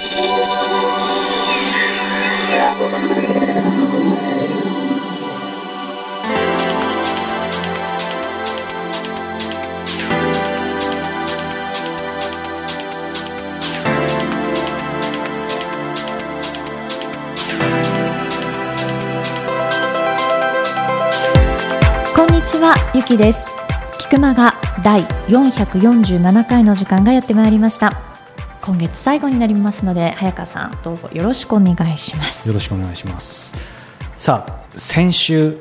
こんにちは、ゆきです。菊間が第447回の時間がやってまいりました。今月最後になりますので、早川さん、どうぞよろしくお願いします。よろしくお願いします。さあ先週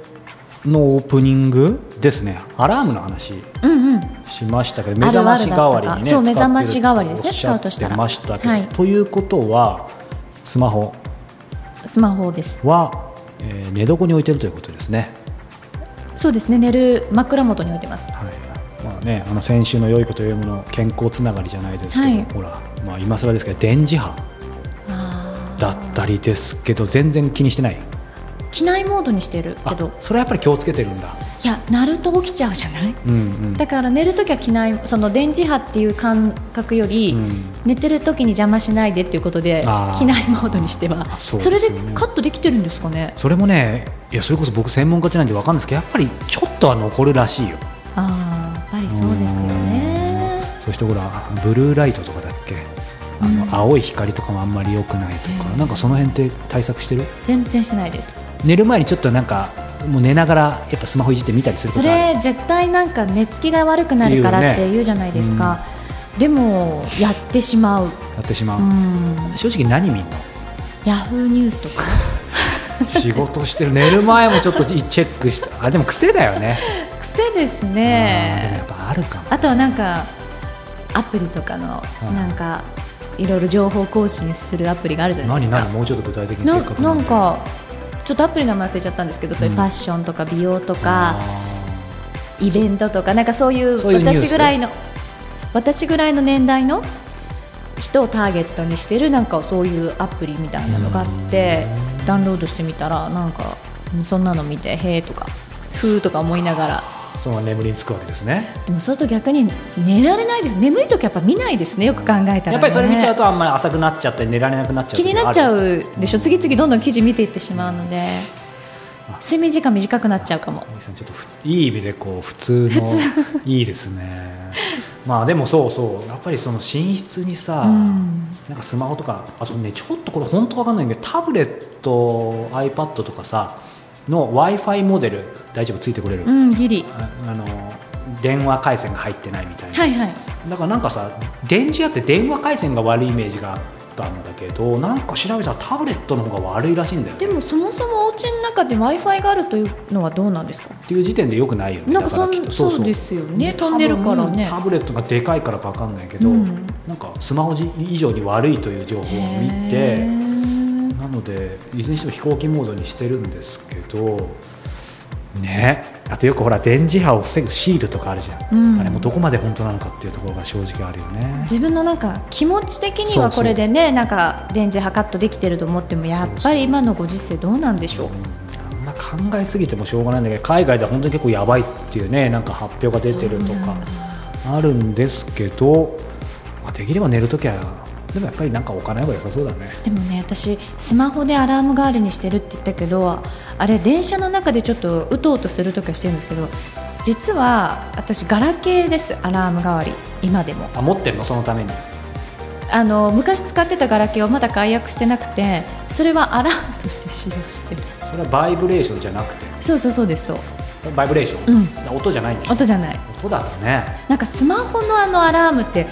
のオープニングですね。アラームの話うんうん。しましたけど目覚まし代わりにねそう目覚まし代わりですね使うとしたらましたけど、はい。ということはスマホ。スマホです。は、えー寝床に置いてるということですね。そうですね、寝る枕元に置いてます。はいまあね、あの先週の良いこというもの健康つながりじゃないですけど、はい。ほら、まあ、今更ですけど電磁波あだったりですけど全然気にしてない。ー機内モードにしてるけあど、それはやっぱり気をつけてるんだ、いや、鳴ると起きちゃうじゃない？うんうん。だから寝るときは機内、その電磁波っていう感覚より、うん。寝てる時に邪魔しないでっていうことで機内モードにしてはそうそれでカットできてるんですかね？それもねいやそれこそ僕専門家じゃないんで分かんないですけどやっぱりちょっとは残るらしいよ。あありそうですよね。そしてほらブルーライトとかだっけ？あの、うん。青い光とかもあんまり良くないとか、なんかその辺って対策してる？全然してないです。寝る前にちょっとなんかもう寝ながらやっぱスマホいじって見たりするこそれ絶対なんか寝つきが悪くなるからって言うじゃないですか、でもやってしまう、やってしまう、うん、正直何見んの？ヤフーニュースとか。仕事してる。寝る前もちょっとチェックして。あでも癖だよね癖ですあーでもやねっぱあるかも。あとはなんかアプリとかのうん。なんかいろいろ情報更新するアプリがあるじゃないですか。何何もうちょっと具体的になせっか。くなんかちょっとアプリの名前忘れちゃったんですけど、そういうファッションとか美容とか、あイベントとかなんかそういう私ぐらいの私ぐらいの年代の人をターゲットにしてるなんかそういうアプリみたいなのがあってダウンロードしてみたらなんかうんそんなの見てへえとかふーとか思いながら。ーその眠りにつくわけですね。でもそうすると逆に寝られないです。眠い時やっぱ見ないですね。よく考えたら、ね、やっぱりそれ見ちゃうとあんまり浅くなっちゃって寝られなくなっちゃう気になっちゃううでしょ？次々どんどん記事見ていってしまうので睡眠時間短くなっちゃうかも。みさんちょっとふいい意味でこう普通のいいですね。まあでもそうそう。やっぱりその寝室にさ、うん。なんかスマホとかあとねちょっとこれ本当わかんないけどタブレット iPad とかさの w i f i モデル大丈夫ついてくれる、うんギリ。ああの電話回線が入ってないみたいな、はいはい。だからなんかさ電磁波って電話回線が悪いイメージがあったんだけどなんか調べたらタブレットの方が悪いらしいんだよね。でもそもそもお家の中で w i f i があるというのはどうなんですか？っていう時点でよくないよねなんかそんだらきっと。そうですよね。飛んでるからね。タブレットがでかいからか分かんないけど、うん。なんかスマホ以上に悪いという情報を見へてのでいずれにしても飛行機モードにしてるんですけどねあとよくほら電磁波を防ぐシールとかあるじゃん、うん。あれもどこまで本当なのかっていうところが正直あるよね。自分のなんか気持ち的にはこれでねなんか電磁波カットできてると思ってもやっぱり今のご時世どうなんでしょう？うん。あんま考えすぎてもしょうがないんだけど海外では本当に結構やばいっていうねなんか発表が出てるとかあるんですけど、まあ、できれば寝るときはでもやっぱりなんか置かない方が良さそうだね。でもね私スマホでアラーム代わりにしてるって言ったけどあれ電車の中でちょっとうとうとするときはしてるんですけど実は私ガラケーですアラーム代わり。今でも。あ持ってるの？そのために。あの昔使ってたガラケーをまだ解約してなくてそれはアラームとして使用してる。それはバイブレーションじゃなくて？そうそうそうですそう。バイブレーション、うん。音じゃないん音じゃない。音だとね。なんかスマホのあのアラームって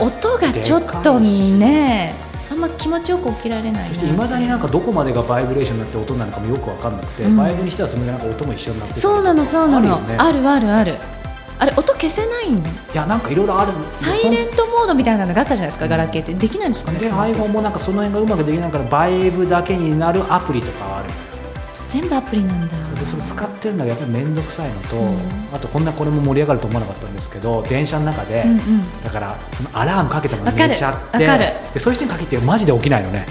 音がちょっとねあんま気持ちよく起きられないなそしていまだになんかどこまでがバイブレーションになって音なのかもよく分かんなくて、うん。バイブにしてはつもりがなんか音も一緒になってそうなのそうなの。あ,、あるよね。るあるある。あれ音消せないんいやなんかいろいろある。サイレントモードみたいなのがあったじゃないですか、ガラケーって。できないんですかねで iPhone もなんかその辺がうまくできないからバイブだけになるアプリとかはある全部アプリなんだ。それでそれ使ってるのがやっぱり面倒くさいのと、うん。あとこんなこれも盛り上がると思わなかったんですけど電車の中で、うんうん。だからそのアラームかけても寝ちゃってでそういう人に限ってマジで起きないのね。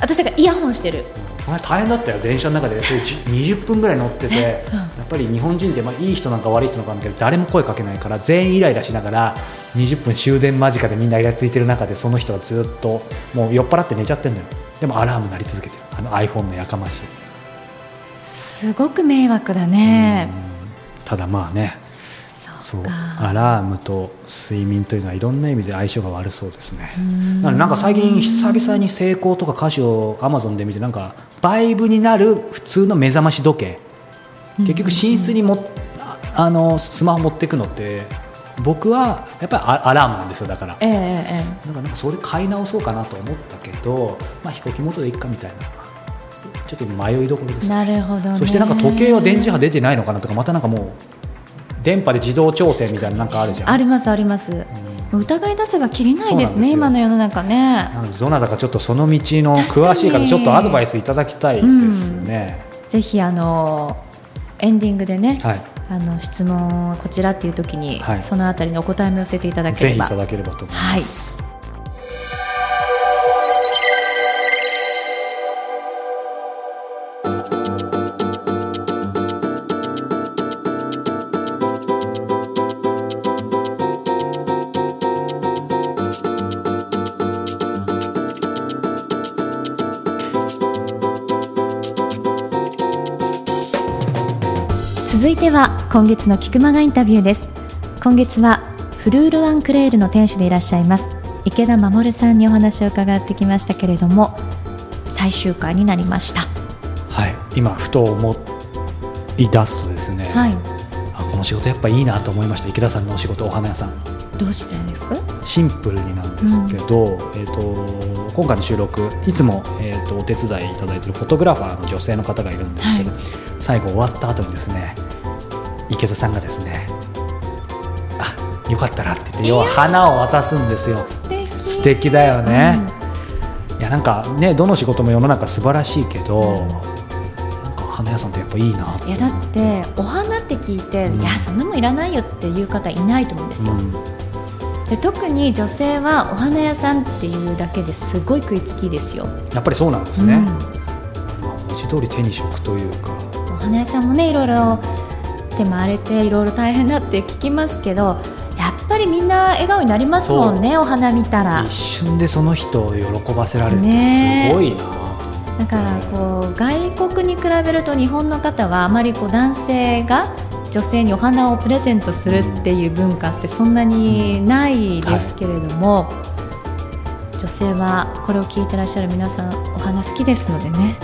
私だからイヤホンしてる。これ大変だったよ電車の中で。それじ20分ぐらい乗ってて、うん。やっぱり日本人って、まあ、いい人なんか悪い人なんかけど誰も声かけないから全員イライラしながら20分終電間近でみんなイラついてる中でその人はずっともう酔っ払って寝ちゃってんのよ。でもアラーム鳴り続けてる。あの iPhone のやかましいすごく迷惑だね。うん。ただまあねそそうアラームと睡眠というのはいろんな意味で相性が悪そうですね。うん。ななんか最近久々に成功とか歌詞をアマゾンで見てなんかバイブになる普通の目覚まし時計。結局寝室にもああのスマホ持っていくのって僕はやっぱりアアラームなんですよだから。えええええ。なんかなんかそれ買い直そうかなと思ったけど、まあ、飛行機元でいっかみたいなちょっと今迷いどころです。えなるほどね。そしてなんか時計は電磁波出てないのかなとかまたなんかもう電波で自動調整みたいななんかあるじゃん。ありますあります。疑い出せばきりないですね今の世の中ね。どなたかちょっとその道の詳しい方ちょっとアドバイスいただきたいですね、ぜひあのエンディングでね、はい。あの質問はこちらっていう時に、はい。そのあたりのお答えも寄せていただけぜひいればただければと思います、続いは今月の菊間がインタビューです。今月はフルールワンクレールの店主でいらっしゃいます。池田守さんにお話を伺ってきましたけれども最終回になりました。はい、今ふと思い出すとですね、はい。あこの仕事やっぱいいなと思いました。池田さんのお仕事お花屋さん。どうしてですか？シンプルになんですけど、えー、と今回の収録いつも、えー、とお手伝いいただいているフォトグラファーの女性の方がいるんですけど、は最後終わった後にですね池田さんがですねあよかったらって言って要は花を渡すんですよ。素敵。素敵だよね、いやなんかねどの仕事も世の中素晴らしいけど、花屋さんってやっぱいいないやだってお花って聞いて、うん。いやそんなもんいらないよっていう方いないと思うんですよ、うん。で特に女性はお花屋さんっていうだけですごい食いつきですよ、やっぱりそうなんですね、うん。まあ文字通り手に職というか。お花屋さんもねいろいろ手回れていろいろ大変だって聞きますけどやっぱりみんな笑顔になりますもんねお花見たら。一瞬でその人を喜ばせられるってねすごいな、だからこう外国に比べると日本の方はあまりこう男性が女性にお花をプレゼントするっていう文化ってそんなにないですけれども、女性はこれを聞いてらっしゃる皆さんお花好きですのでね。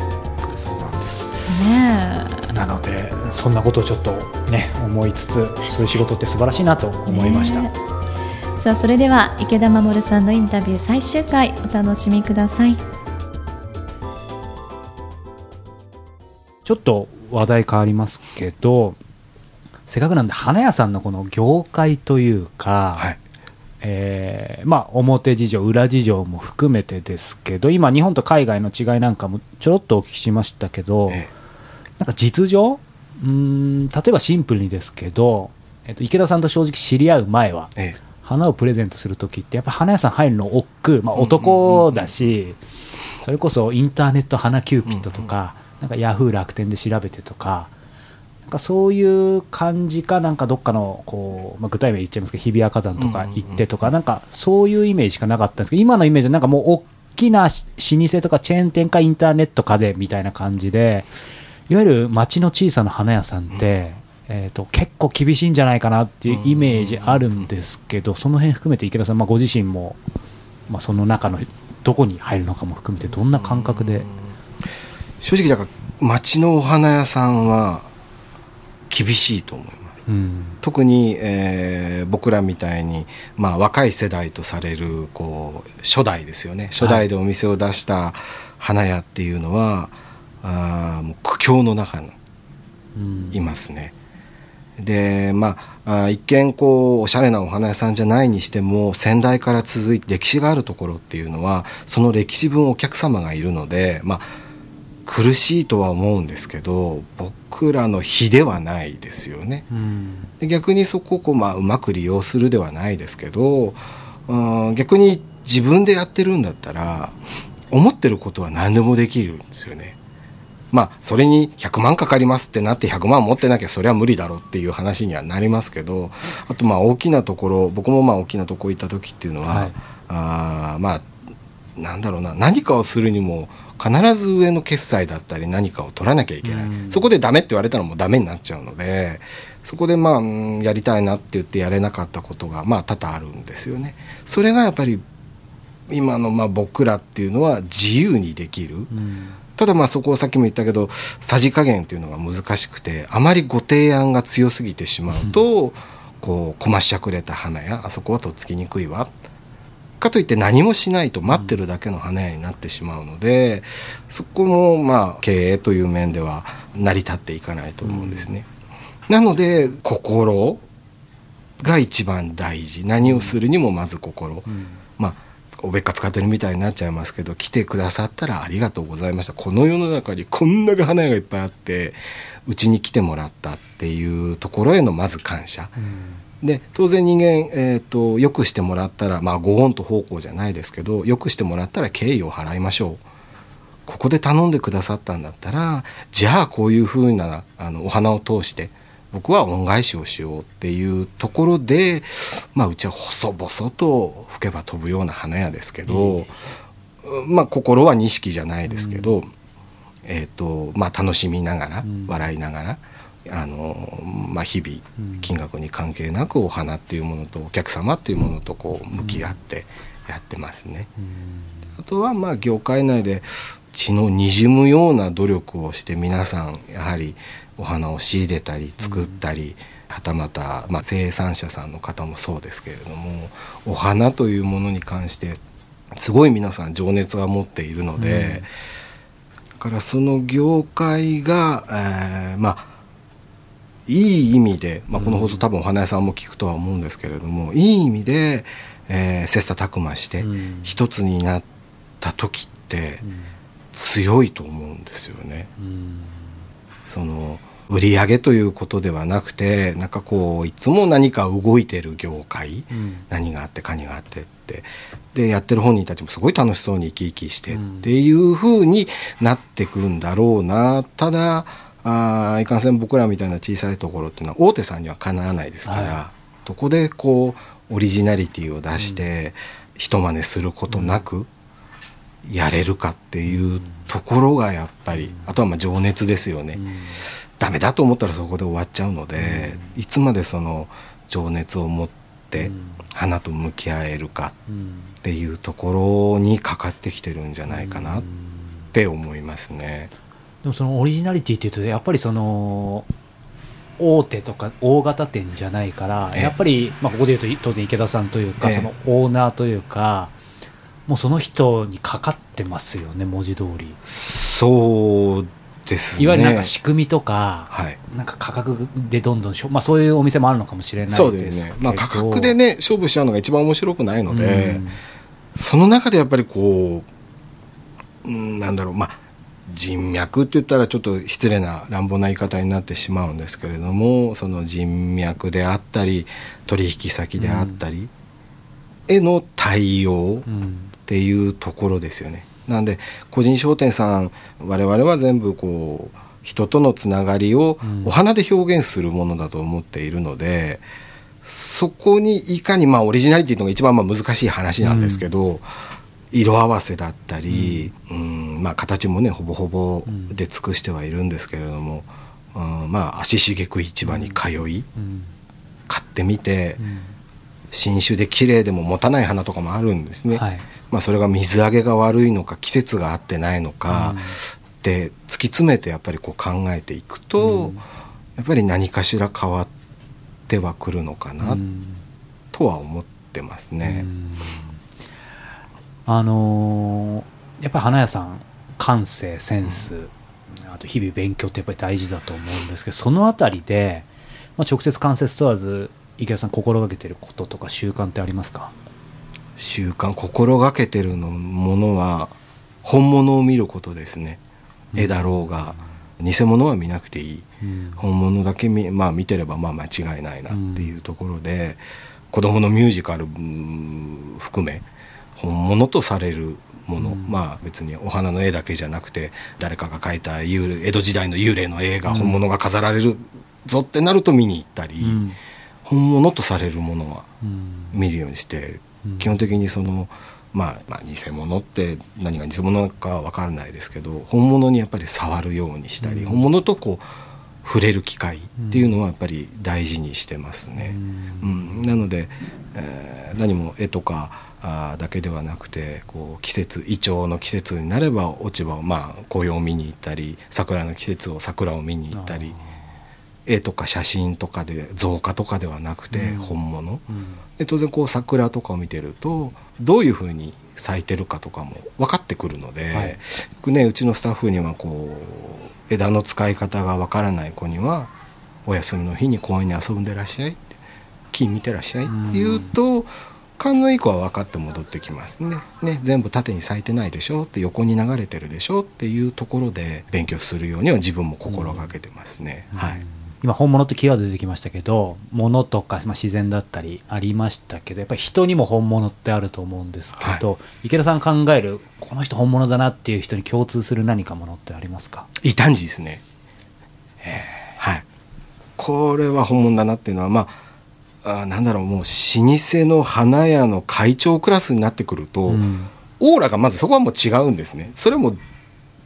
そうなんです。ねえ。なのでそんなことをちょっとね思いつつそういう仕事って素晴らしいなと思いました、ね。さあそれでは池田守さんのインタビュー最終回お楽しみください。ちょっと話題変わりますけどせっかくなんで花屋さんのこの業界というか、はい。えーまあ、表事情裏事情も含めてですけど今日本と海外の違いなんかもちょっとお聞きしましたけど、え。なんか実情うーん例えばシンプルにですけど、えっと池田さんと正直知り合う前はええ。花をプレゼントする時ってやっぱ花屋さん入るの億劫、まあ、男だし、それこそインターネット花キューピットとか、なんかヤフー楽天で調べてとかなんかそういう感じかなんかどっかのこう、まあ、具体名言っちゃいますけど日比谷花壇とか行ってとか、なんかそういうイメージしかなかったんですけど今のイメージはなんかもう大きなし老舗とかチェーン店かインターネットかでみたいな感じでいわゆる町の小さな花屋さんって、えー、と結構厳しいんじゃないかなっていうイメージあるんですけどその辺含めて池田さん、まあ、ご自身も、まあ、その中のどこに入るのかも含めてどんな感覚で、正直だから町のお花屋さんは厳しいと思います。うん。特に、えー僕らみたいに、まあ、若い世代とされるこう初代ですよね。初代でお店を出した花屋っていうのは、あーもう苦境の中にうんいますね。でまあ一見こうおしゃれなお花屋さんじゃないにしても先代から続いて歴史があるところっていうのはその歴史分お客様がいるので、まあ、苦しいとは思うんですけど僕らの比ではないですよね。うんで逆にそこをこう、まあ、うまく利用するではないですけどうん逆に自分でやってるんだったら思ってることは何でもできるんですよね。まあそれに100万かかりますってなって100万持ってなきゃそれは無理だろうっていう話にはなりますけどあとまあ大きなところ僕もまあ大きなところ行った時っていうのは、はい。あーまあなんだろうな何かをするにも必ず上の決済だったり何かを取らなきゃいけない、うん。そこでダメって言われたらもうダメになっちゃうのでそこでまあうんやりたいなって言ってやれなかったことがまあ多々あるんですよね。それがやっぱり今のまあ僕らっていうのは自由にできる、うんただまあそこをさっきも言ったけどさじ加減っていうのが難しくてあまりご提案が強すぎてしまうと、こうこましゃくれた花屋あそこはとっつきにくいわ。かといって何もしないと待ってるだけの花屋になってしまうので、そこもまあ経営という面では成り立っていかないと思うんですね。なので心が一番大事。何をするにもまず心、うん。まあおべっか使ってるみたいになっちゃいますけど来てくださったらありがとうございました。この世の中にこんだけ花屋がいっぱいあってうちに来てもらったっていうところへのまず感謝。で当然人間、えー、とよくしてもらったらまあご恩と奉公じゃないですけどよくしてもらったら敬意を払いましょう。ここで頼んでくださったんだったらじゃあこういうふうなあのお花を通して僕は恩返しをしようっていうところで、まあ、うちは細々と吹けば飛ぶような花屋ですけど、まあ心は錦じゃないですけど、えーとまあ、楽しみながら、うん。笑いながらあの、まあ、日々うん。金額に関係なくお花っていうものとお客様っていうものとこう向き合ってやってますね。あとはまあ業界内で血のにじむような努力をして皆さんやはりお花を仕入れたり作ったり、はたまた、まあ、生産者さんの方もそうですけれどもお花というものに関してすごい皆さん情熱が持っているので、だからその業界が、えーまあいい意味で、まあ、この放送多分お花屋さんも聞くとは思うんですけれども、いい意味で、えー切磋琢磨してうん。一つになった時って強いと思うんですよね。その売り上げということではなくてなんかこういつも何か動いてる業界、何があって何があってって。でやってる本人たちもすごい楽しそうに生き生きしてっていう風になってくんだろうな。ただあーいかんせん僕らみたいな小さいところっていうのは大手さんにはかなわないですから、はどこでこうオリジナリティを出して、人真似することなくやれるかっていうところがやっぱりあとはまあ情熱ですよね。ダメだと思ったらそこで終わっちゃうので、いつまでその情熱を持って花と向き合えるかっていうところにかかってきてるんじゃないかなって思いますね。でもそのオリジナリティっていうとやっぱりその大手とか大型店じゃないからええ。やっぱり、まあ、ここで言うと当然池田さんというか、ええ。そのオーナーというかもうその人にかかってますよね文字通り。そう。いわゆるなんか仕組みとか、はい。なんか価格でどんどんしょ、まあ、そういうお店もあるのかもしれないですそうですね。まあ価格でね勝負しちゃうのが一番面白くないので、うんその中でやっぱりこう、うん、なんだろうまあ人脈って言ったらちょっと失礼な乱暴な言い方になってしまうんですけれどもその人脈であったり取引先であったりへの対応うんっていうところですよね。なんで個人商店さん我々は全部こう人とのつながりをうん。お花で表現するものだと思っているので、そこにいかにまあオリジナリティというのが一番まあ難しい話なんですけど、色合わせだったり、うん。まあ、形もねほぼほぼで尽くしてはいるんですけれども、うんまあ足しげく市場に通いうん。買ってみてうん新種で綺麗でも持たない花とかもあるんですね。はい。まあ、それが水揚げが悪いのか季節が合ってないのか、うん。って突き詰めてやっぱりこう考えていくと、うん。やっぱり何かしら変わってはくるのかなうん。とは思ってますね。うん。あのーやっぱり花屋さん感性センス、あと日々勉強ってやっぱり大事だと思うんですけどそのあたりで、まあ、直接間接問わず池田さん心がけてることとか習慣ってありますか？習慣心がけてるのものは本物を見ることですね。絵だろうが偽物は見なくていい。うん。本物だけ見,、まあ、見てればまあ間違いないなっていうところで、子供のミュージカルうん含め本物とされるもの、うん。まあ別にお花の絵だけじゃなくて誰かが描いた幽霊江戸時代の幽霊の絵が本物が飾られるぞってなると見に行ったり、うん本物とされるものはうん。見るようにして、うん。基本的にその、まあ、まあ偽物って何が偽物か分からないですけど本物にやっぱり触るようにしたり、うん。本物とこう触れる機会っていうのはやっぱり大事にしてますね。うん。なので、えー何も絵とかあーだけではなくてこう季節イチョウの季節になれば落ち葉をまあ紅葉を見に行ったり桜の季節を桜を見に行ったり絵とか写真とかで造花とかではなくてうん。本物、うん。で当然こう桜とかを見てるとどういうふうに咲いてるかとかも分かってくるので、はい。よくねうちのスタッフにはこう枝の使い方が分からない子にはお休みの日に公園に遊んでらっしゃいって木見てらっしゃいって言うと勘のいい子は分かって戻ってきますね。ね全部縦に咲いてないでしょって横に流れてるでしょっていうところで勉強するようには自分も心がけてますね、はい。今本物ってキーワード出てきましたけど物とか、まあ、自然だったりありましたけどやっぱり人にも本物ってあると思うんですけど、池田さん考えるこの人本物だなっていう人に共通する何かものってありますか？異端児ですね。はい。これは本物だなっていうのはまああーなんだろうもう老舗の花屋の会長クラスになってくると、うん。オーラがまずそこはもう違うんですね。それも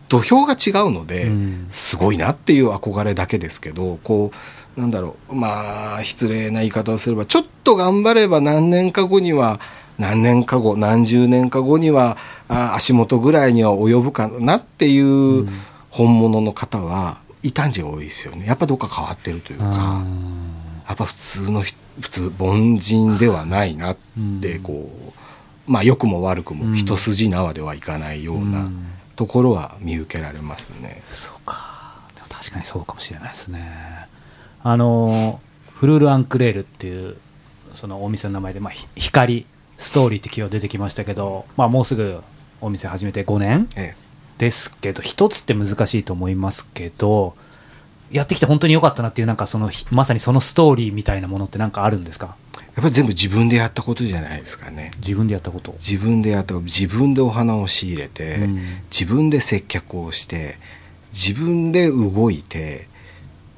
土俵が違うので、うん。すごいなっていう憧れだけですけどこうなんだろうまあ失礼な言い方をすればちょっと頑張れば何年か後には何年か後何十年か後にはあ足元ぐらいには及ぶかなっていううん。本物の方は異端児が多いですよね。やっぱどっか変わってるというか。やっぱ普通の人普通凡人ではないなってうん。こう、まあ良くも悪くうん。も一筋縄ではいかないようなうんところは見受けられますね。そうか。でも確かにそうかもしれないですね。あのフルール・アンクレールっていうそのお店の名前で、まあ、ひ光ストーリーって企業出てきましたけど、まあ、もうすぐお店始めて5年え。ですけど一つって難しいと思いますけどやってきて本当に良かったなっていうなんかそのひまさにそのストーリーみたいなものって何かあるんですか？えやっぱり全部自分でやったことじゃないですかね。自分でやったこと？自分でやった自分でお花を仕入れて、うん。自分で接客をして自分で動いて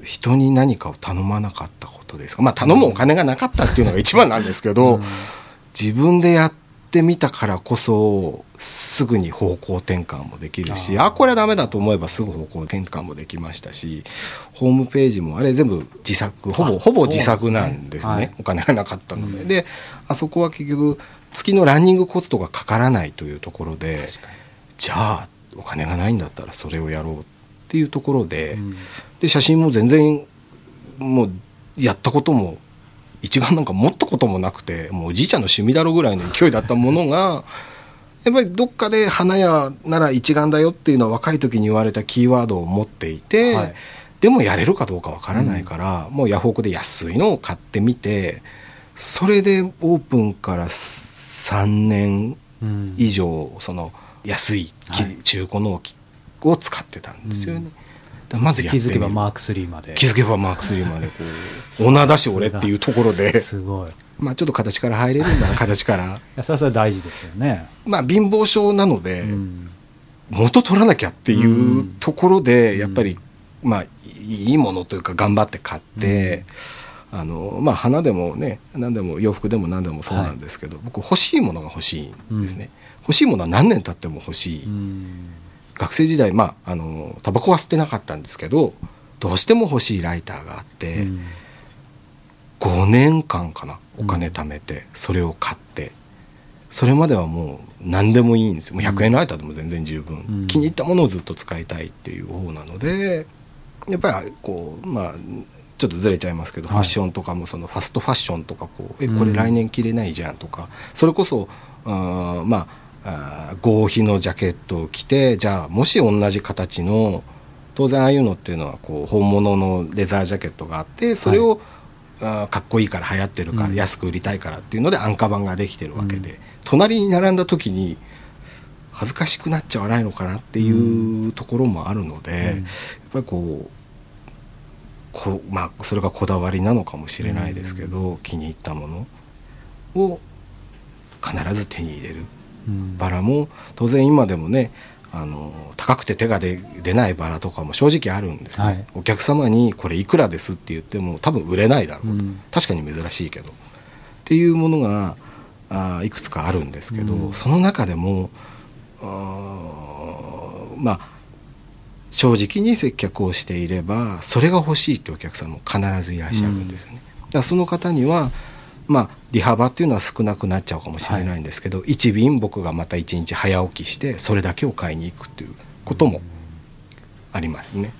人に何かを頼まなかったことですか？まあ頼むお金がなかったっていうのが一番なんですけど、うん。自分でやってみたからこそすぐに方向転換もできるしあこれはダメだと思えばすぐ方向転換もできましたしホームページもあれ全部自作ほぼあほぼ自作なんですね。はい。お金がなかったので、うん。であそこは結局月のランニングコストがかからないというところでじゃあお金がないんだったらそれをやろうっていうところで,、に、うん。で写真も全然もうやったことも一眼なんか持ったこともなくてもうおじいちゃんの趣味だろぐらいの勢いだったものがやっぱりどっかで花屋なら一眼だよっていうのは若い時に言われたキーワードを持っていて、はい。でもやれるかどうかわからないから、もうヤフオクで安いのを買ってみてそれでオープンから3年うん。以上その安い中古の機を使ってたんですよね。うんまず気づけばマーク3まで。気づけばマーク3までこう女だし俺っていうところで、すごい。いまあちょっと形から入れるんだな形から。やそれは大事ですよね、まあ貧乏症なので、うん。元取らなきゃっていううんところで、うん。やっぱりまあいいものというか頑張って買って、あのまあ花でもね何でも洋服でも何でもそうなんですけど、僕欲しいものが欲しいんですね、欲しいものは何年経っても欲しい、うん学生時代まああのタバコは吸ってなかったんですけどどうしても欲しいライターがあって、うん。5年間かなお金貯めてそれを買ってそれまではもう何でもいいんですよ。もう100円ライターでも全然十分、うん。気に入ったものをずっと使いたいっていう方なのでやっぱりこうまあちょっとずれちゃいますけど、はい。ファッションとかもそのファストファッションとかこうえうん。これ来年着れないじゃんとか、それこそあーまああー合皮のジャケットを着てじゃあもし同じ形の当然ああいうのっていうのはこう本物のレザージャケットがあってそれを、あーかっこいいから流行ってるから、うん。安く売りたいからっていうので安価版ができてるわけで、隣に並んだ時に恥ずかしくなっちゃわないのかなっていうところもあるので、うん。やっぱりこうこうまあそれがこだわりなのかもしれないですけど、気に入ったものを必ず手に入れる。うんバラも当然今でもねあの高くて手が出出ないバラとかも正直あるんですね、はい。お客様にこれいくらですって言っても多分売れないだろうと、うん。確かに珍しいけど。っていうものがあーいくつかあるんですけど、うん。その中でもあーまあ正直に接客をしていればそれが欲しいってお客さんも必ずいらっしゃるんですよね。だからその方にはまあ利幅っていうのは少なくなっちゃうかもしれないんですけど、一便僕がまた一日早起きしてそれだけを買いに行くっていうこともありますね。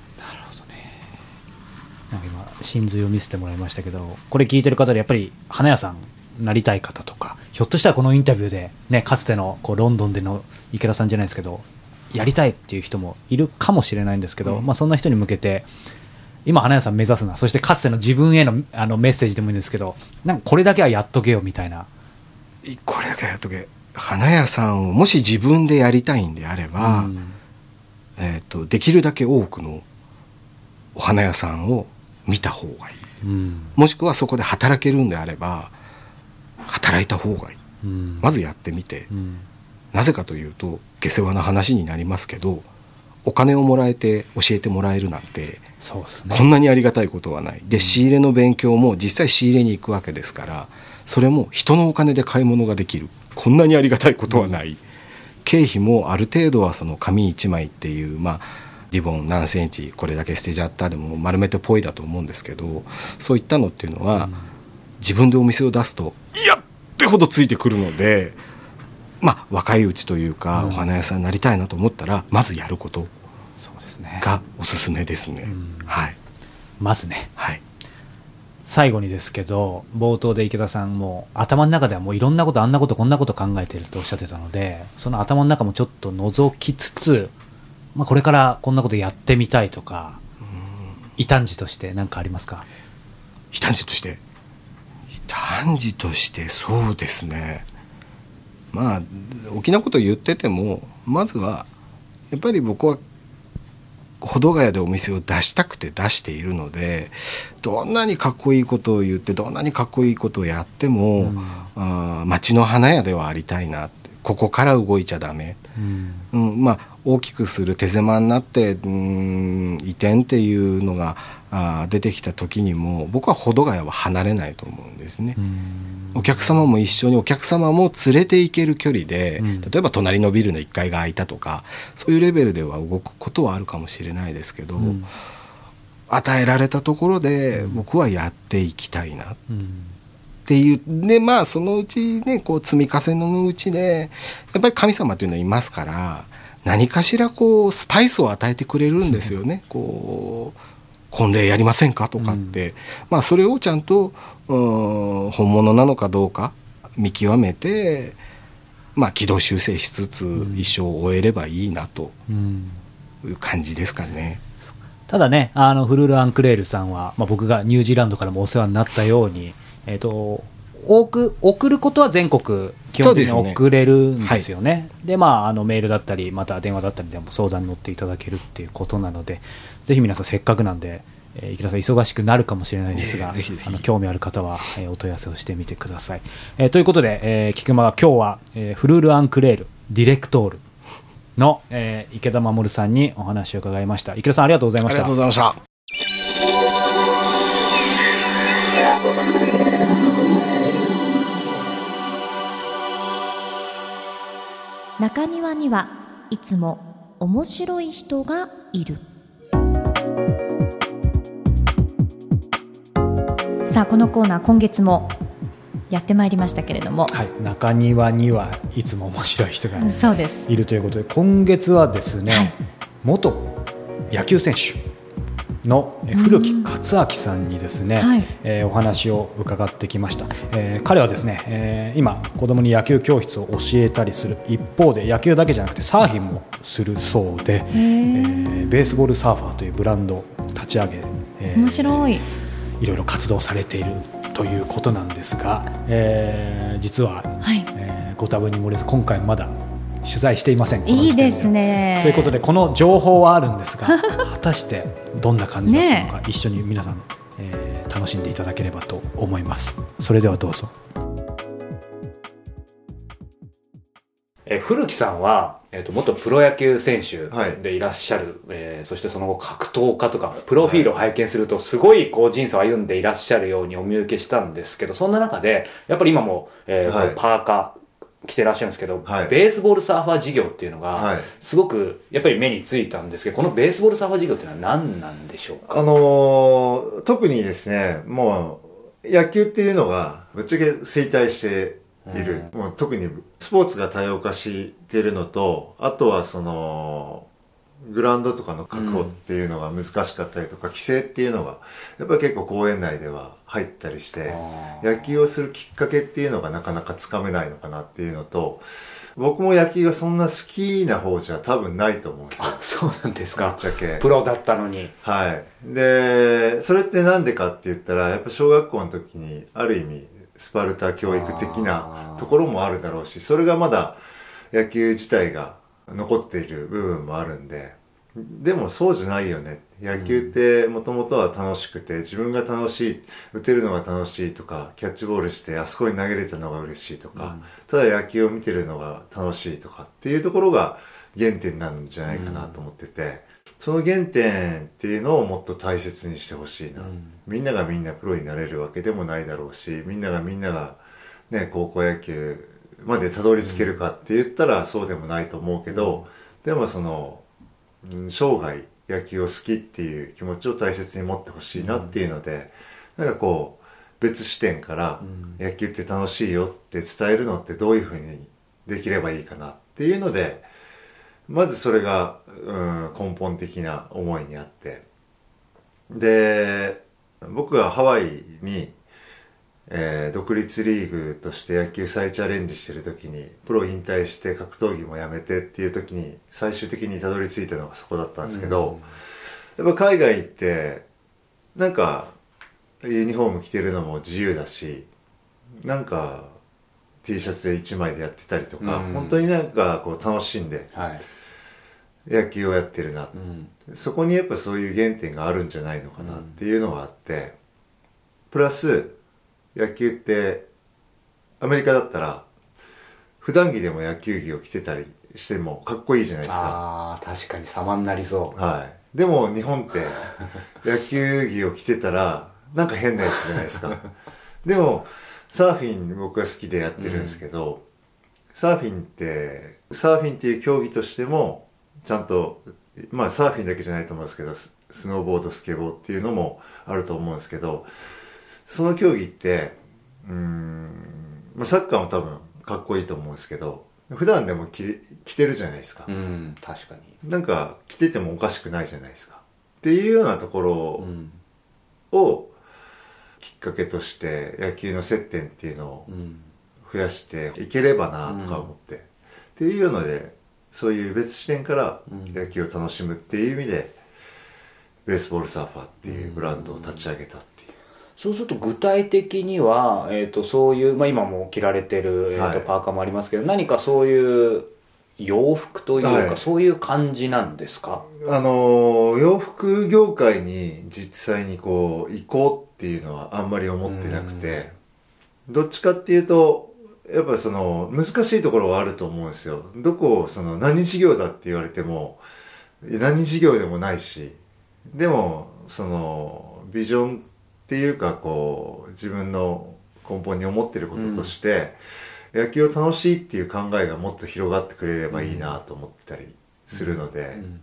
なんか今真髄を見せてもらいましたけどこれ聞いてる方でやっぱり花屋さんなりたい方とかひょっとしたらこのインタビューで、ね、かつてのこうロンドンでの池田さんじゃないですけどやりたいっていう人もいるかもしれないんですけど、うん。まあ、そんな人に向けて今花屋さん目指すな。そしてかつての自分へのあのメッセージでもいいんですけどなんかこれだけはやっとけよみたいな。いこれだけやっとけ。花屋さんをもし自分でやりたいんであれば、うん。えー、とできるだけ多くのお花屋さんを見た方がいい。うん。もしくはそこで働けるんであれば働いた方がいい。うん。まずやってみて。うん。なぜかというと下世話な話になりますけどお金をもらえて教えてもらえるなんてそうですね。こんなにありがたいことはない。で仕入れの勉強も実際仕入れに行くわけですからそれも人のお金で買い物ができる。こんなにありがたいことはない、経費もある程度はその紙1枚っていうまあリボン何センチこれだけ捨てちゃったでも丸めてぽいだと思うんですけどそういったのっていうのは、自分でお店を出すといやってほどついてくるのでまあ若いうちというか、うん。お花屋さんになりたいなと思ったらまずやることがおすすめですね、うん。はい。まずね。はい。最後にですけど冒頭で池田さんも頭の中ではもういろんなことあんなことこんなこと考えてるとおっしゃってたのでその頭の中もちょっと覗きつつ、まあ、これからこんなことやってみたいとか異端児として何かありますか？異端児として？異端児としてそうですね。まあ大きなこと言っててもまずはやっぱり僕は保土ヶ谷でお店を出したくて出しているのでどんなにかっこいいことを言ってどんなにかっこいいことをやっても、うん。あー町の花屋ではありたいなって。ここから動いちゃダメ。うん。うん、まあ大きくする手狭になってうん移転っていうのがあー出てきた時にも僕は保土ヶ谷は離れないと思うんですね。お客様も一緒にお客様も連れて行ける距離で、うん。例えば隣のビルの1階が空いたとかそういうレベルでは動くことはあるかもしれないですけど、うん。与えられたところで僕はやっていきたいな。っうん。ていうでまあそのうちねこう積み重ねのうちでやっぱり神様というのはいますから何かしらこうスパイスを与えてくれるんですよね。こう婚礼やりませんかとかって、まあそれをちゃんとうん本物なのかどうか見極めてまあ軌道修正しつつん一生を終えればいいなとうんいう感じですかね。ただね、あのフルール・アンクレールさんは、まあ、僕がニュージーランドからもお世話になったように、えー、と多く送ることは全国基本的に送れるんですよね。でまあ、あのメールだったりまた電話だったりでも相談に乗っていただけるっていうことなのでぜひ皆さんせっかくなんで、えー池田さん忙しくなるかもしれないですが、あの興味ある方は、えーお問い合わせをしてみてください。えーということで、えー、菊間が今日は、えーフルール・アンクレールディレクトールの、えー池田護さんにお話を伺いました池田さんありがとうございましたありがとうございました。中庭にはいつも面白い人がいるさあこのコーナー今月もやってまいりましたけれども、はい、中庭にはいつも面白い人がそうです。いるということで今月はですね、はい。元野球選手のえ古木克明さんにですね、はい。えーお話を伺ってきました、えー彼はですね、えー今子供に野球教室を教えたりする一方で野球だけじゃなくてサーフィンもするそうで、えーベースボールサーファーというブランドを立ち上げ、えー面白いいろいろ活動されているということなんですが、えー実ははい。えーご多分に漏れず今回まだ取材していませんいいですね。ということでこの情報はあるんですが 果たしてどんな感じだったのか、一緒に皆さん、えー楽しんでいただければと思います。それではどうぞえー古木さんは、えー、と元プロ野球選手はい。でいらっしゃる、えーそしてその後格闘家とかプロフィールを拝見するとすごいこう人生を歩んでいらっしゃるようにお見受けしたんですけどそんな中でやっぱり今も、えーはい。パーカー着てらっしゃるんですけど、はい。ベースボールサーファー事業っていうのが、はい。すごくやっぱり目についたんですけどこのベースボールサーファー事業っていうのは何なんでしょうか？あのー特にですね、もう、野球っていうのが、ぶっちゃけ衰退している。もう特に、スポーツが多様化しているのと、あとはその、グラウンドとかの確保っていうのが難しかったりとか、規制っていうのが、やっぱり結構公園内では入ったりして、あ野球をするきっかけっていうのがなかなかつかめないのかなっていうのと、僕も野球がそんな好きな方じゃ多分ないと思うんですよ。あそうなんですぶっかちゃけ。プロだったのにはい。で、それってなんでかって言ったら、やっぱ小学校の時に、ある意味、スパルタ教育的あなーところもあるだろうし、それがまだ野球自体が残っている部分もあるんで、でもそうじゃないよね。野球ってもともとは楽しくて、自分が楽しい、打てるのが楽しいとか、キャッチボールしてあそこに投げれたのが嬉しいとか、ただ野球を見てるのが楽しいとかっていうところが原点なんじゃないかなと思ってて、その原点っていうのをもっと大切にしてほしいな、みんながみんなプロになれるわけでもないだろうしみんながみんながね高校野球までたどり着けるかって言ったらそうでもないと思うけど、でもその、うん生涯野球を好きっていう気持ちを大切に持ってほしいなっていうので、なんかこう別視点から野球って楽しいよって伝えるのってどういうふうにできればいいかなっていうのでまずそれが、うん、根本的な思いにあって。で僕がハワイに、えー独立リーグとして野球再チャレンジしてる時にプロ引退して格闘技もやめてっていう時に最終的にたどり着いたのがそこだったんですけど、やっぱ海外行ってなんかユニフォーム着てるのも自由だしなんか T シャツで1枚でやってたりとか、うん。本当になんかこう楽しんではい、野球をやってるな、うん。そこにやっぱそういう原点があるんじゃないのかなっていうのがあって、プラス野球ってアメリカだったら普段着でも野球着を着てたりしてもかっこいいじゃないですか。ああ確かに様になりそう。はい。でも日本って野球着を着てたらなんか変なやつじゃないですか。でもサーフィン僕は好きでやってるんですけど、サーフィンってサーフィンっていう競技としてもちゃんとまあサーフィンだけじゃないと思うんですけどススノーボードスケボーっていうのもあると思うんですけどその競技ってうーん、まあ、サッカーも多分かっこいいと思うんですけど普段でも着着てるじゃないですか、うん確かに。なんか着ててもおかしくないじゃないですか。っていうようなところうん。をきっかけとして野球の接点っていうのをうん。増やしていければなとか思って、っていうのでそういう別視点からうん。野球を楽しむっていう意味で、ベースボールサーファーっていうブランドを立ち上げたっていう。そうすると具体的には、えー、とそういう、まあ、今も着られてる、えーとはい。パーカーもありますけど何かそういう洋服というか、はい。そういう感じなんですか？あのー洋服業界に実際にこう行こうっていうのはあんまり思ってなくて、どっちかっていうとやっぱその難しいところはあると思うんですよ。どこをその何事業だって言われても何事業でもないしでもそのビジョンっていうかこう自分の根本に思ってることとして、野球を楽しいっていう考えがもっと広がってくれればいいなと思ってたりするので、うん。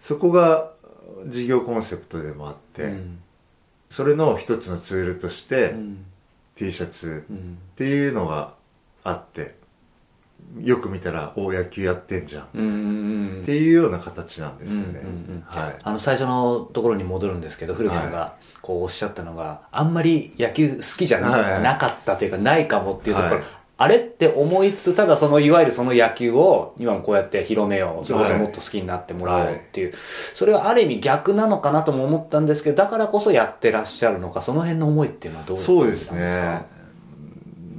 そこが事業コンセプトでもあって、うん。それの一つのツールとして、うん T シャツうん。っていうのがあってよく見たら「お野球やってんじゃん」うんうんっていうような形なんですよね、うんうんうんはい。あの最初のところに戻るんですけど古木さんがこうおっしゃったのが、あんまり野球好きじゃな,、かったというかないかもっていうところ、はいあれって思いつつただそのいわゆるその野球を今もこうやって広めようそれこそもっと好きになってもらおうっていう、それはある意味逆なのかなとも思ったんですけどだからこそやってらっしゃるのかその辺の思いっていうのはどういうそうですね。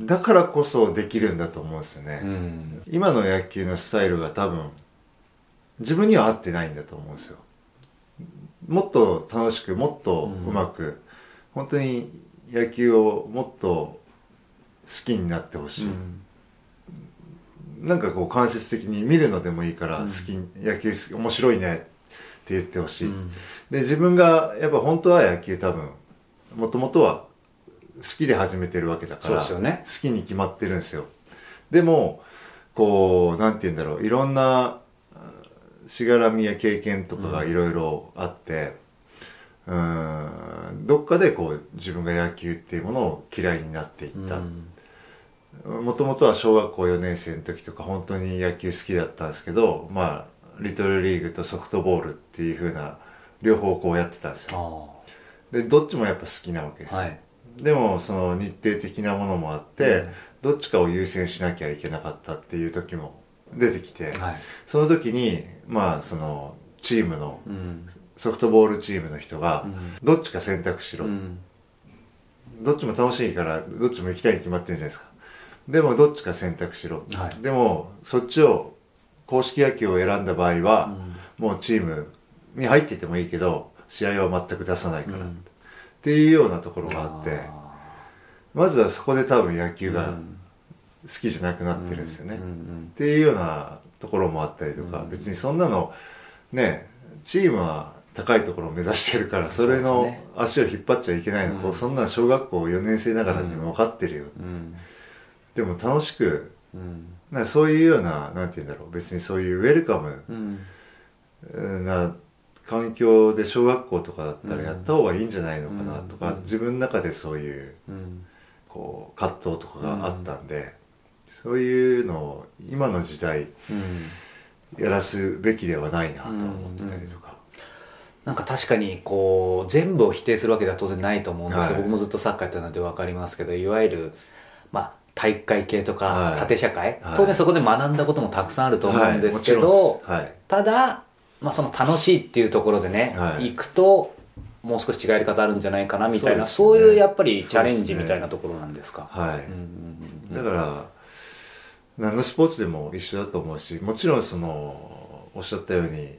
だからこそできるんだと思うんですよね、うん。今の野球のスタイルが多分自分には合ってないんだと思うんですよ。もっと楽しくもっとうまく、本当に野球をもっと好きになってほしい、なんかこう間接的に見るのでもいいからうん。好き、野球好き面白いねって言ってほしい、うん。で自分がやっぱ本当は野球多分もともとは好きで始めてるわけだからね。好きに決まってるんですよ。でもこうなんて言うんだろういろんなあしがらみや経験とかがいろいろあってうんどっかでこう自分が野球っていうものを嫌いになっていった、もともとは小学校4年生の時とか本当に野球好きだったんですけどまあリトルリーグとソフトボールっていう風な両方こうやってたんですよ。あでどっちもやっぱ好きなわけですよ、あはい。でもその日程的なものもあって、どっちかを優先しなきゃいけなかったっていう時も出てきて、はい。その時にまあそのチームのうん。ソフトボールチームの人がうん。どっちか選択しろ、うん。どっちも楽しいからどっちも行きたいに決まってるじゃないですかでもどっちか選択しろ、はい。でもそっちを公式野球を選んだ場合は、うん。もうチームに入っていてもいいけど試合は全く出さないから、っうん。ていうようなところがあってまずはそこで多分野球がうん。好きじゃなくなってるんですよね、っていうようなところもあったりとか、うん。別にそんなのねチームは高いところを目指してるからそれの足を引っ張っちゃいけないの、こううん。そんな小学校4年生ながらにも分かってるよ、うんでも楽しくうん。なそういうようななんて言うんだろう。別にそういうウェルカムうん。な環境で小学校とかだったらやった方がいいんじゃないのかなとか、うん。自分の中でそういううん。こう葛藤とかがあったんで、そういうのを今の時代うん。やらすべきではないなと思ってたりとか、なんか確かにこう全部を否定するわけでは当然ないと思うんですけど、はい。僕もずっとサッカーやってたので分かりますけどいわゆるまあ体育会系とかはい。縦社会、はい。当然そこで学んだこともたくさんあると思うんですけど、ただ、まあ、その楽しいっていうところでね、はい。行くともう少し違いやり方あるんじゃないかなみたいなそういうやっぱりチャレンジみたいなところなんですか？はい、だから何のスポーツでも一緒だと思うしもちろんそのおっしゃったように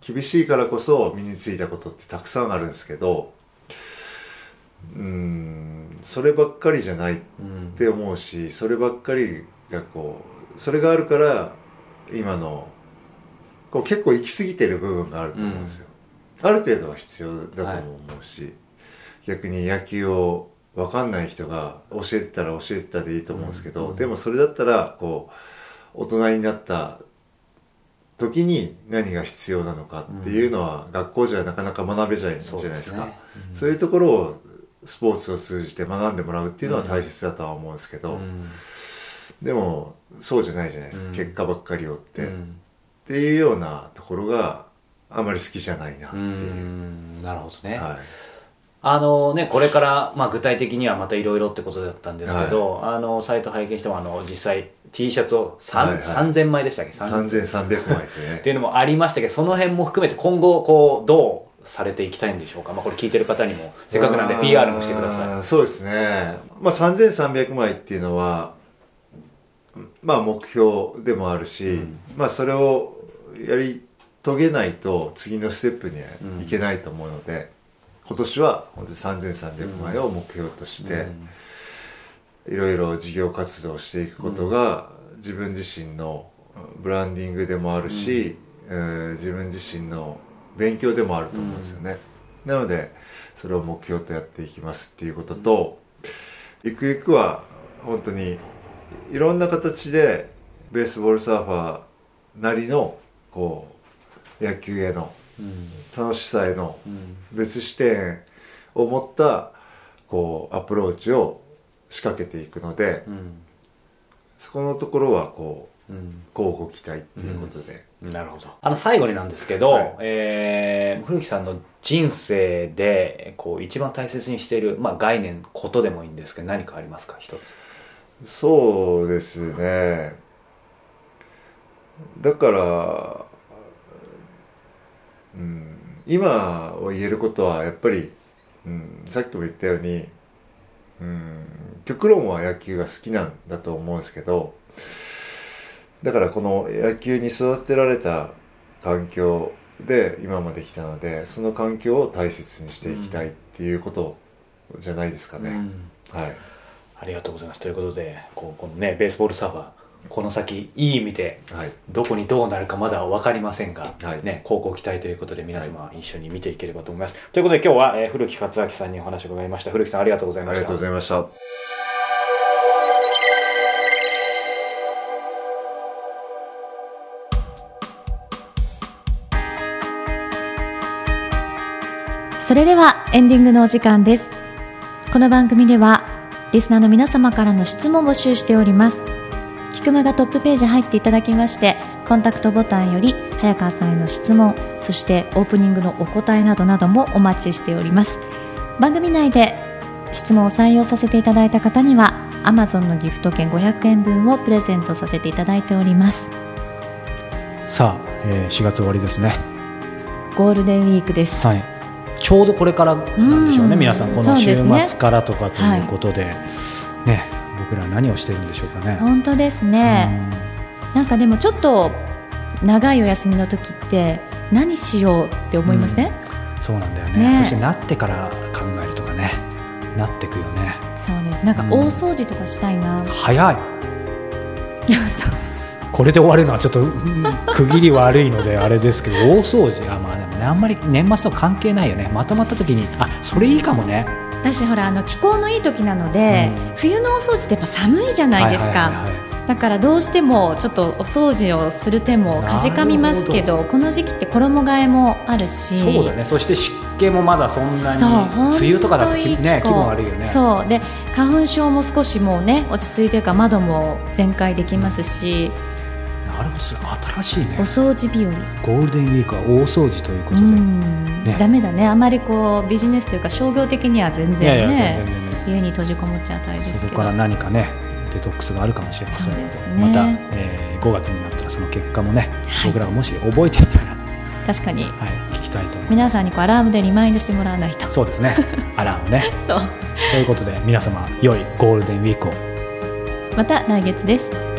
厳しいからこそ身についたことってたくさんあるんですけどうんそればっかりじゃないっうんて思うしそればっかりがこうそれがあるから今のこう結構行き過ぎてる部分があると思うんですよ、ある程度は必要だとも思うし、逆に野球を分かんない人が教えてたら教えてたでいいと思うんですけど、うん。でもそれだったらこう大人になった時に何が必要なのかっていうのは学校じゃなかなか学べちゃいじゃないですか、うん。そういうところをスポーツを通じて学んでもらうっていうのは大切だとは思うんですけど、うんでもそうじゃないじゃないですか、うん。結果ばっかり追って、っうん。ていうようなところがあまり好きじゃないなってういう、ん。なるほどね、はい。あのね、これから、まあ、具体的にはまたいろいろってことだったんですけど、あのサイト拝見してもあの実際 T シャツを、三はいはい。3000枚でしたっけ？3000 3300枚ですってねいうのもありましたけどその辺も含めて今後こうどうされていきたいんでしょうか、まあ、これ聞いてる方にもせっかくなんで PR もしてください。そうですね、まあ、3300枚っていうのはまあ目標でもあるし、まあそれをやり遂げないと次のステップにはいけないと思うので、今年は本当に3300枚を目標としい、て、いろいろ事業活動していくことが、自分自身のブランディングでもあるし、えー自分自身の勉強でもあると思うんですよね、なのでそれを目標とやっていきますっていうことと、ゆくゆくは本当にいろんな形でベースボールサーファーなりのこう野球へのうん。楽しさへのうん。別視点を持ったこうアプローチを仕掛けていくのでうん。そこのところはこううん。交互期待っていうことで、なるほど。あの最後になんですけど、はい。えー古木さんの人生でこう一番大切にしている、まあ、概念ことでもいいんですけど何かありますか？一つ。そうですね。だから、うん、今を言えることはやっぱり、うん、さっきも言ったように、うん、極論は野球が好きなんだと思うんですけどだからこの野球に育てられた環境で今まで来たのでその環境を大切にしていきたいっていうことじゃないですかね、うん。はい。ありがとうございます。ということでこうこのねベースボールサーファーこの先いい意味ではい。どこにどうなるかまだ分かりませんが、はい。ね、高校期待ということで皆様一緒に見ていければと思います。ということで今日は、えー古木克明さんにお話を伺いました。古木さんありがとうございました。ありがとうご。ざいましたそれではエンディングのお時間です。この番組ではリスナーの皆様からの質問を募集しております。キクマがトップページ入っていただきましてコンタクトボタンより早川さんへの質問そしてオープニングのお答えなどなどもお待ちしております。番組内で質問を採用させていただいた方には Amazon のギフト券500円分をプレゼントさせていただいております。さあ、えー4月終わりですね。ゴールデンウィークです。はい。ちょうどこれからなんでしょうね、うん。皆さんこの週末からとかということで、ね、僕ら何をしてるんでしょうかね。本当ですね、なんかでもちょっと長いお休みの時って何しようって思いません、うん。そうなんだよね。ね。そしてなってから考えるとかね。なってくよね。そうです。なんか大掃除とかしたいな、早い。これで終わるのはちょっとうん区切り悪いのであれですけど大掃除。あまあね。あんまり年末と関係ないよね。まとまった時にあそれいいかもね。私ほらあの気候のいい時なので、うん。冬のお掃除ってやっぱ寒いじゃないですか、はいはいはいはい。だからどうしてもちょっとお掃除をする手もかじかみますけどこの時期って衣替えもあるし。そうだね。そして湿気もまだそんなにそう梅雨とかだと気候。ね気分悪いよね。そう。で花粉症も少しもうね落ち着いてるから窓も全開できますし、なるれ新しいね。お掃除日和。ゴールデンウィークは大掃除ということで、うん。ね。ダメだね。あまりこうビジネスというか商業的には全然ね。家に閉じこもっちゃう大ですけど。そこから何かねデトックスがあるかもしれませんのでね。また、えー5月になったらその結果もね、はい。僕らがもし覚えていたら、はい、確かに。聞きたいと思います。皆さんにこうアラームでリマインドしてもらわないと。そうですね。アラームね。そう。ということで皆様良いゴールデンウィークを。また来月です